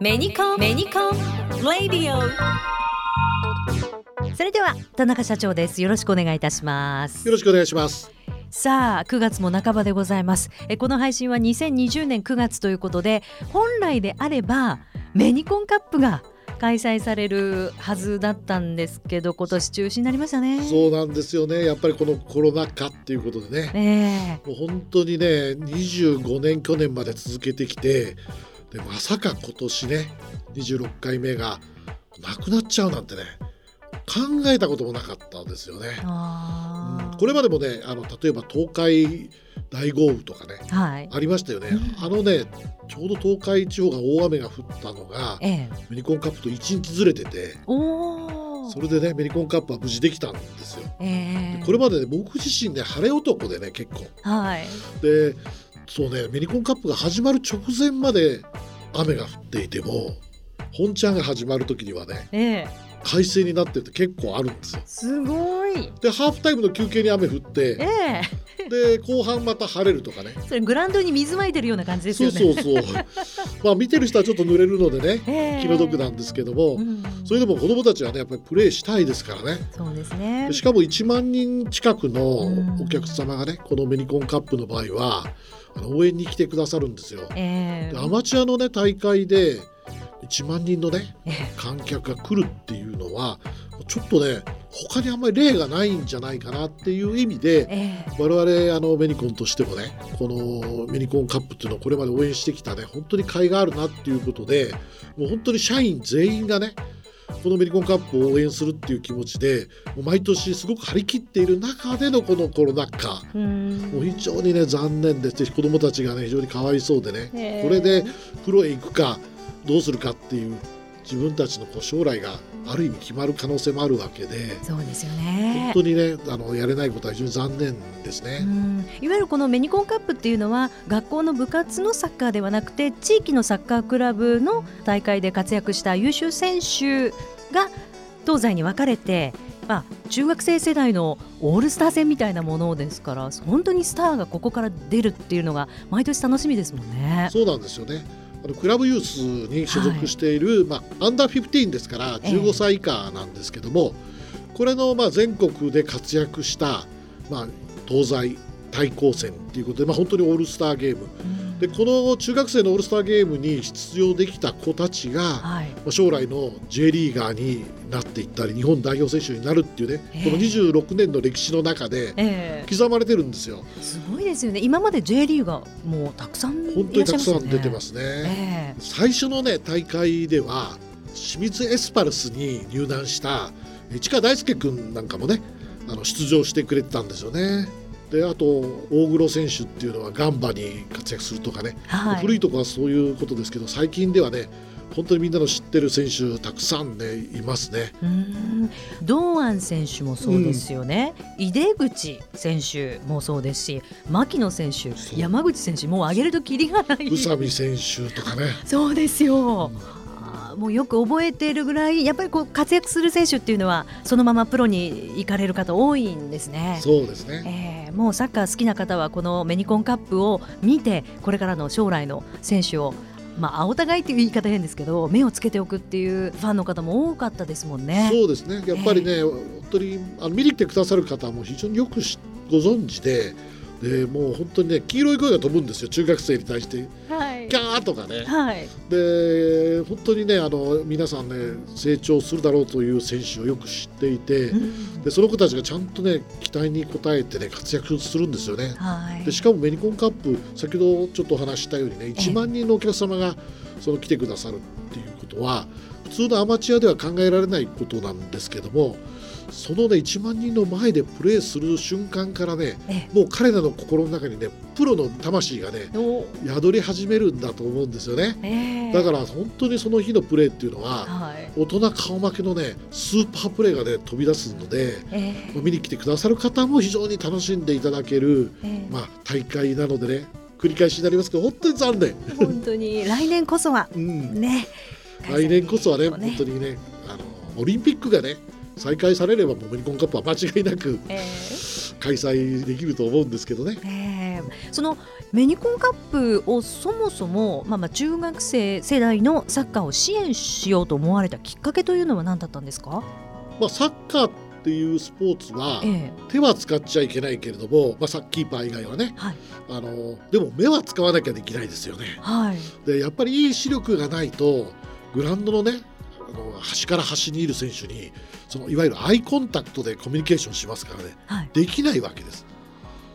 メニコンメニコンレディオそれでは田中社長です。よろしくお願いいたします。よろしくお願いします。さあ9月も半ばでございます。えこの配信は2020年9月ということで本来であればメニコンカップが開催されるはずだったんですけど今年中止になりましたね。そうなんですよね。やっぱりこのコロナ禍っていうことでね、え。ー、もう本当にね25年去年まで続けてきてでまさか今年ね26回目がなくなっちゃうなんてね考えたこともなかったんですよね。うん、これまでもねあの例えば東海大豪雨とかね、はい、ありましたよね、うん、あのねちょうど東海地方が大雨が降ったのが、ええ、メニコンカップと1日ずれててそれでねメニコンカップは無事できたんですよ。えこれまでね僕自身ね晴れ男でね結構。はい、でそうねミニコンカップが始まる直前まで雨が降っていても本ちゃんが始まる時にはね、ええ、快晴になってて結構あるんです。よ。すごい。でハーフタイムの休憩に雨降って、ええ、で後半また晴れるとかね。それグラウンドに水まいてるような感じですよね。そうそうそう。まあ見てる人はちょっと濡れるのでね、え気の毒なんですけども、うん、それでも子どもたちはねやっぱりプレーしたいですからね。そうですね。しかも1万人近くのお客様がねこのメニコンカップの場合は応援に来てくださるんですよ。えー、アマチュアのね大会で1万人のね観客が来るっていうのはちょっとね他にあんまり例がないんじゃないかなっていう意味で、えー、我々あのメニコンとしてもねこのメニコンカップっていうのをこれまで応援してきたね本当に甲斐があるなっていうことでもう本当に社員全員がねこのメリコンカップを応援するっていう気持ちで毎年すごく張り切っている中でのこのコロナ禍。もう非常にね残念です子どもたちがね非常にかわいそうでねこれでプロへ行くかどうするかっていう自分たちのこう将来がある意味決まる可能性もあるわけでそうですよね。本当にねあのやれないことは非常に残念ですね。いわゆるこのメニコンカップっていうのは学校の部活のサッカーではなくて地域のサッカークラブの大会で活躍した優秀選手が東西に分かれてまあ、中学生世代のオールスター戦みたいなものですから本当にスターがここから出るっていうのが毎年楽しみですもんね。そうなんですよねあのクラブユースに所属している、はい、まあ、アンダー15ですから15歳以下なんですけども、えー、これのまあ全国で活躍した、まあ、東西対抗戦ということで、まあ、本当にオールスターゲーム。うんでこの中学生のオールスターゲームに出場できた子たちが、はい、将来の J リーガーになっていったり日本代表選手になるっていうね、えー、この26年の歴史の中で刻まれてるんですよ。えー、すごいですよね今まで J リーガーもうたくさん、ね、本当にたくさん出てますね。えー、最初のね大会では清水エスパルスに入団した市川大輔君なんかもねあの出場してくれてたんですよね。であと大黒選手っていうのはガンバに活躍するとかね、はい、古いとこはそういうことですけど最近ではね本当にみんなの知ってる選手たくさんねいますね。堂安選手もそうですよね、うん、井出口選手もそうですし牧野選手山口選手もう上げるときりがない。宇佐美選手とかね。そうですよ、うんもうよく覚えているぐらいやっぱりこう活躍する選手っていうのはそのままプロに行かれる方多いんですね。そうですね、えー、もうサッカー好きな方はこのメニコンカップを見てこれからの将来の選手をまあ、お互いっていう言い方変ですけど目をつけておくっていうファンの方も多かったですもんね。そうですね。やっぱりね、えー、本当にあの見に来てくださる方も非常によくご存知ででもう本当にね黄色い声が飛ぶんですよ。中学生に対して、はい、キャーとかね、はい、で本当にねあの皆さんね成長するだろうという選手をよく知っていて、うん、でその子たちがちゃんとね期待に応えてね活躍するんですよね、はい、でしかもメニコンカップ先ほどちょっとお話したようにね1万人のお客様がその来てくださるっていうことは普通のアマチュアでは考えられないことなんですけどもそのね1万人の前でプレーする瞬間からねもう彼らの心の中にねプロの魂がね宿り始めるんだと思うんですよね、えー、だから本当にその日のプレーっていうのは、はい、大人顔負けのねスーパープレーがね飛び出すので、えー、見に来てくださる方も非常に楽しんでいただける、えー、まあ、大会なのでね繰り返しになりますけど本当に残念。本当に来年こそは、うん、ね来年こそはね。本当にねあのオリンピックがね再開されればもうメリコンカップは間違いなく、えー、開催できると思うんですけどね。えー、そのメニコンカップをそもそも、まあ、まあ中学生世代のサッカーを支援しようと思われたきっかけというのは何だったんですか、まあ、サッカーっていうスポーツは、手は使っちゃいけないけれども、まあ、サッキーパー以外はね、はい、あのでも目は使わなきゃできないですよね。はい、でやっぱりいい視力がないとグラウンドのねあの端から端にいる選手にそのいわゆるアイコンタクトでコミュニケーションしますからね、はい、できないわけです。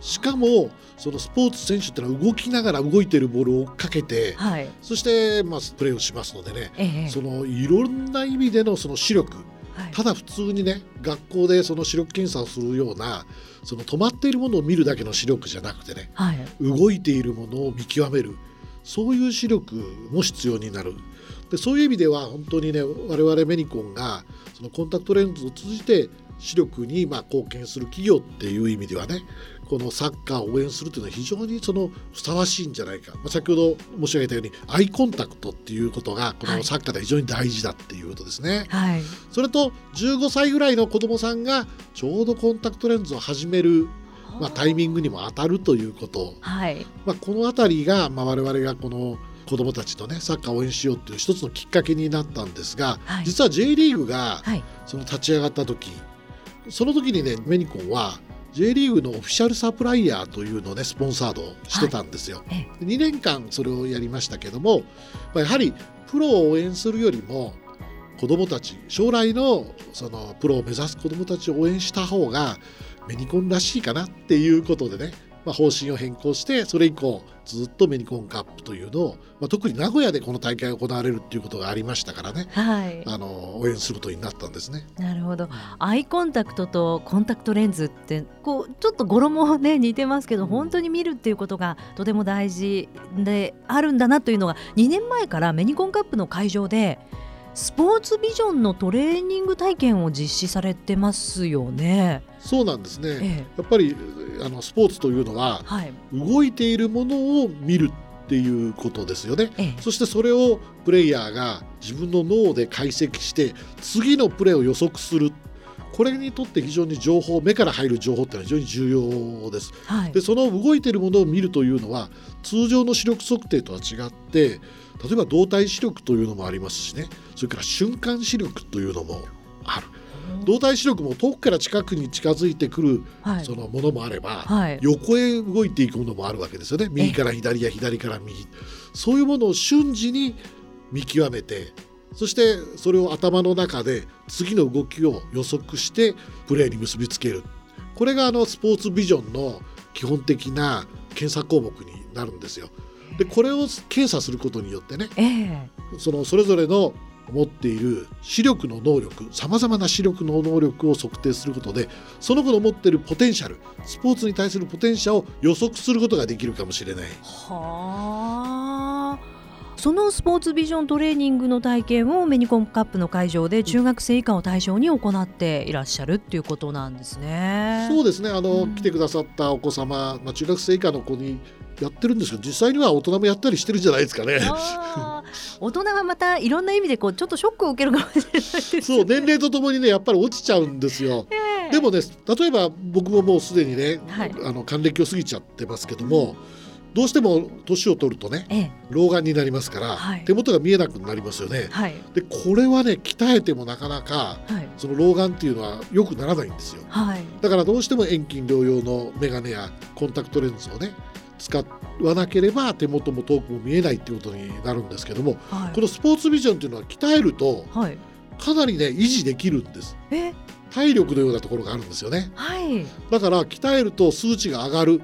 しかもそのスポーツ選手ってのは動きながら動いてるボールを追っかけて、はい、そしてまあプレーをしますのでね、ええ、そのいろんな意味でのその視力、はい、ただ普通にね学校でその視力検査をするようなその止まっているものを見るだけの視力じゃなくてね、はい、動いているものを見極めるそういう視力も必要になる。でそういう意味では本当にね我々メニコンがそのコンタクトレンズを通じて視力にまあ貢献する企業っていう意味ではねこのサッカーを応援するというのは非常にそのふさわしいんじゃないか、まあ、先ほど申し上げたようにアイコンタクトっていうことがこのサッカーで非常に大事だっていうことですね。はい、それと15歳ぐらいの子どもさんがちょうどコンタクトレンズを始めるまあ、タイミングにも当たるということ、はい。まあ、この辺りが、まあ、我々がこの子どもたちとねサッカーを応援しようっていう一つのきっかけになったんですが、はい、実は J リーグがその立ち上がった時、その時にねメニコンは J リーグのオフィシャルサプライヤーというのをねスポンサードしてたんですよ。はい、2年間それをやりましたけどもやはりプロを応援するよりも子どもたち将来のそのプロを目指す子どもたちを応援した方がメニコンらしいかなっていうことでねまあ、方針を変更してそれ以降ずっとメニコンカップというのを、まあ、特に名古屋でこの大会が行われるっていうことがありましたからね、はい、あの応援することになったんですね。なるほど。アイコンタクトとコンタクトレンズってこうちょっと語呂もね似てますけど、本当に見るっていうことがとても大事であるんだなというのが2年前からメニコンカップの会場でスポーツビジョンのトレーニング体験を実施されてますよね。そうなんですね、ええ、やっぱりあのスポーツというのは、はい、動いているものを見るっていうことですよね、ええ、そしてそれをプレイヤーが自分の脳で解析して次のプレーを予測する。これにとって非常に情報目から入る情報ってのは非常に重要です、はい、でその動いているものを見るというのは通常の視力測定とは違って例えば動体視力というのもありますしね。それから瞬間視力というのもある。動体視力も遠くから近くに近づいてくる、はい、そのものもあれば、はい、横へ動いていくものもあるわけですよね。右から左や左から右。そういうものを瞬時に見極めてそしてそれを頭の中で次の動きを予測してプレーに結びつける。これがあのスポーツビジョンの基本的な検査項目になるんですよ。でこれを検査することによってね、えー、そのそれぞれの持っている視力の能力さまざまな視力の能力を測定することでその子の持っているポテンシャルスポーツに対するポテンシャルを予測することができるかもしれない。はあそのスポーツビジョントレーニングの体験をメニコンカップの会場で中学生以下を対象に行っていらっしゃるっていうことなんですね。そうですねあの、うん、来てくださったお子様、まあ、中学生以下の子にやってるんですけど実際には大人もやったりしてるんじゃないですかね。大人はまたいろんな意味でこうちょっとショックを受けるかもしれないです、ね、そう年齢とともにねやっぱり落ちちゃうんですよ。えー、でもね例えば僕ももうすでにね、はい、あの還暦を過ぎちゃってますけども。うんどうしても年を取るとね、ええ、老眼になりますから、はい、手元が見えなくなりますよね。はい、でこれはね鍛えてもなかなか、はい、その老眼っていうのは良くならないんですよ。だからどうしても遠近療養の眼鏡やコンタクトレンズをね使わなければ手元も遠くも見えないっていうことになるんですけども、このスポーツビジョンっていうのは鍛えると、かなりね維持できるんです。体力のようなところがあるんですよね。だから鍛えると数値が上がる。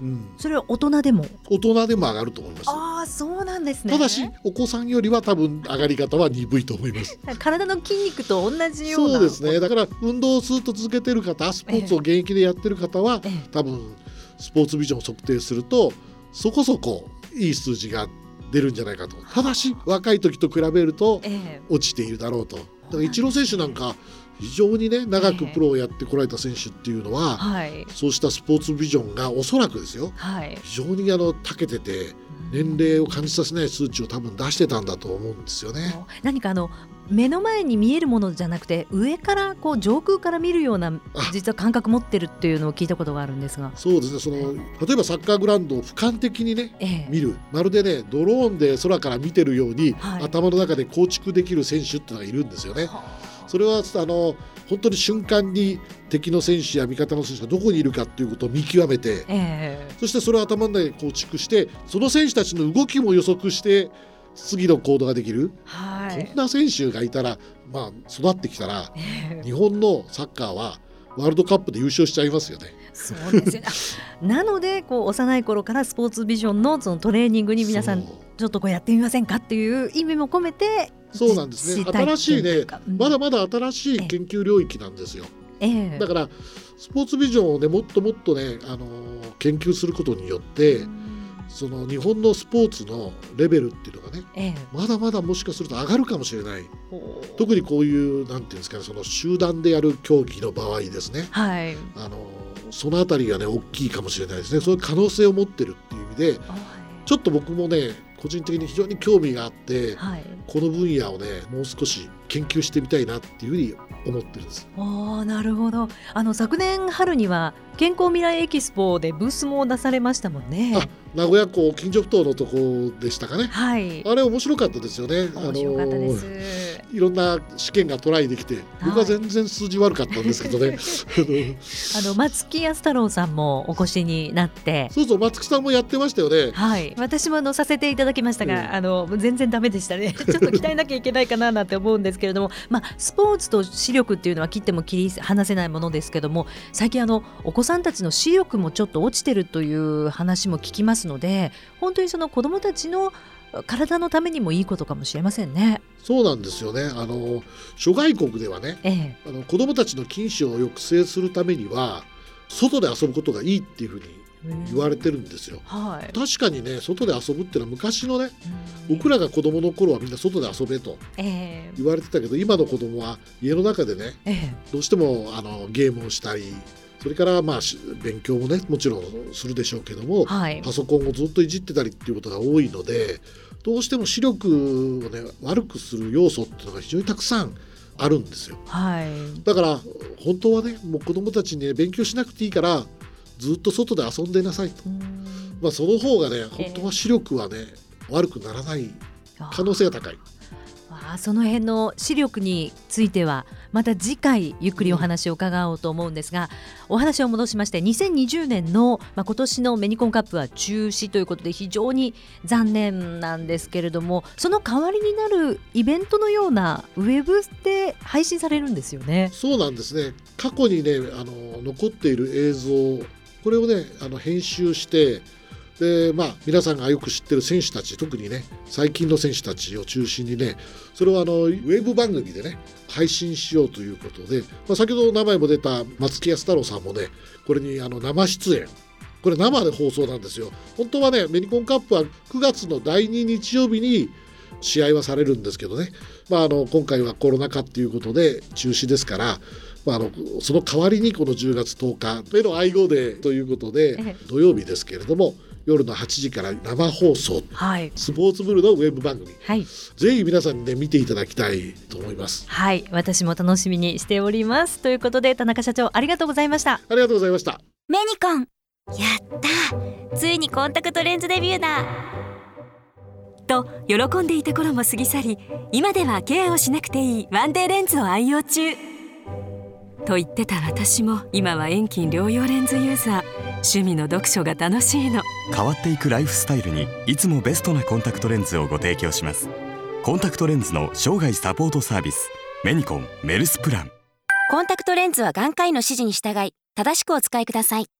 うん、それは大人でも？大人でも上がると思いますああそうなんですね。ただしお子さんよりは多分上がり方は鈍いと思います。体の筋肉と同じような。そうですね。だから運動をずっと続けてる方スポーツを現役でやってる方は、ええ、多分スポーツビジョンを測定するとそこそこいい数字が出るんじゃないかと。ただし若い時と比べると落ちているだろうと。だからイチロー選手なんか非常にね長くプロをやってこられた選手っていうのは、はい、そうしたスポーツビジョンがおそらくですよ、はい、非常にあの長けてて年齢を感じさせない数値を多分出してたんだと思うんですよね。何かあの目の前に見えるものじゃなくて上からこう上空から見るような実は感覚持ってるっていうのを聞いたことがあるんですが。そうですね。その例えばサッカーグラウンドを俯瞰的にね、ええ、見る。まるでねドローンで空から見てるように、はい、頭の中で構築できる選手っていうのがいるんですよね。それはあの本当に瞬間に敵の選手や味方の選手がどこにいるかっていうことを見極めて、えー、そしてそれを頭の中で構築してその選手たちの動きも予測して次の行動ができる、はい、こんな選手がいたら、まあ、育ってきたら、えー、日本のサッカーはワールドカップで優勝しちゃいますよね。そうですよなのでこう幼い頃からスポーツビジョンのそのトレーニングに皆さんちょっとこうやってみませんかっていう意味も込めてそうなんですね。新しいね、うん、まだまだ新しい研究領域なんですよ。ええ、だからスポーツビジョンをねもっともっとね、あのー、研究することによって、うん。その日本のスポーツのレベルっていうのがね、ええ、まだまだもしかすると上がるかもしれない。特にこういうなんていうんですかねその集団でやる競技の場合ですね、はい、あのその辺りがね大きいかもしれないですね。そういう可能性を持ってるっていう意味で、はい、ちょっと僕もね個人的に非常に興味があって、はい、この分野をねもう少し研究してみたいなっていうふうに思ってるんです。あなるほどあの昨年春には健康未来エキスポでブースも出されましたもんね。名古屋港金城島のとこでしたかね。はい。あれ面白かったですよね。面白かったです。いろんな試験がトライできて、僕は全然数字悪かったんですけどね。あの松木安太郎さんもお越しになって、そうそう松木さんもやってましたよね。はい。私もあのさせていただきましたが、うん、あの全然ダメでしたね。ちょっと鍛えなきゃいけないかななんて思うんですけれども、まあスポーツと視力っていうのは切っても切り離せないものですけども、最近あのお子さんたちの視力もちょっと落ちてるという話も聞きますので、本当にその子どもたちの体のためにもいいことかもしれませんね。そうなんですよね。あの諸外国ではね、ええ、あの子どもたちの近視を抑制するためには外で遊ぶことがいいっていうふうに言われてるんですよ、はい、確かにね外で遊ぶっていうのは昔のね、僕らが子供の頃はみんな外で遊べと言われてたけど、今の子供は家の中でね、どうしてもあのゲームをしたりそれからまあ勉強もねもちろんするでしょうけども、はい、パソコンをずっといじってたりっていうことが多いのでどうしても視力をね悪くする要素っていうのが非常にたくさんあるんですよ、はい、だから本当はねもう子どもたちに、ね、勉強しなくていいからずっと外で遊んでなさいと、まあ、その方がね本当は視力はね、えー、悪くならない可能性が高い。その辺の視力についてはまた次回ゆっくりお話を伺おうと思うんですが、お話を戻しまして2020年の、まあ、今年のメニコンカップは中止ということで非常に残念なんですけれどもその代わりになるイベントのようなウェブで配信されるんですよね。そうなんですね過去にねあの残っている映像これをねあの編集してでまあ皆さんがよく知ってる選手たち特にね最近の選手たちを中心にねそれをあのウェブ番組でね配信しようということで、まあ、先ほど名前も出た松木安太郎さんもねこれにあの生出演。これ生で放送なんですよ。本当はねメニコンカップは9月の第2日曜日に試合はされるんですけどね、まあ、あの今回はコロナ禍っていうことで中止ですからまあ、あのその代わりにこの10月10日目の愛号デーということで土曜日ですけれども夜の8時から生放送、はい、スポーツブルのウェブ番組、はい、ぜひ皆さんにね見ていただきたいと思います。はい。私も楽しみにしております。ということで田中社長ありがとうございました。ありがとうございました。メニコン。やった。ついにコンタクトレンズデビューだ。と喜んでいた頃も過ぎ去り今ではケアをしなくていいワンデーレンズを愛用中。と言ってた私も今は遠近両用レンズユーザー趣味の読書が楽しいの。変わっていくライフスタイルにいつもベストなコンタクトレンズをご提供します。コンタクトレンズの生涯サポートサービスメニコンメルスプラン。コンタクトレンズは眼科医の指示に従い正しくお使いください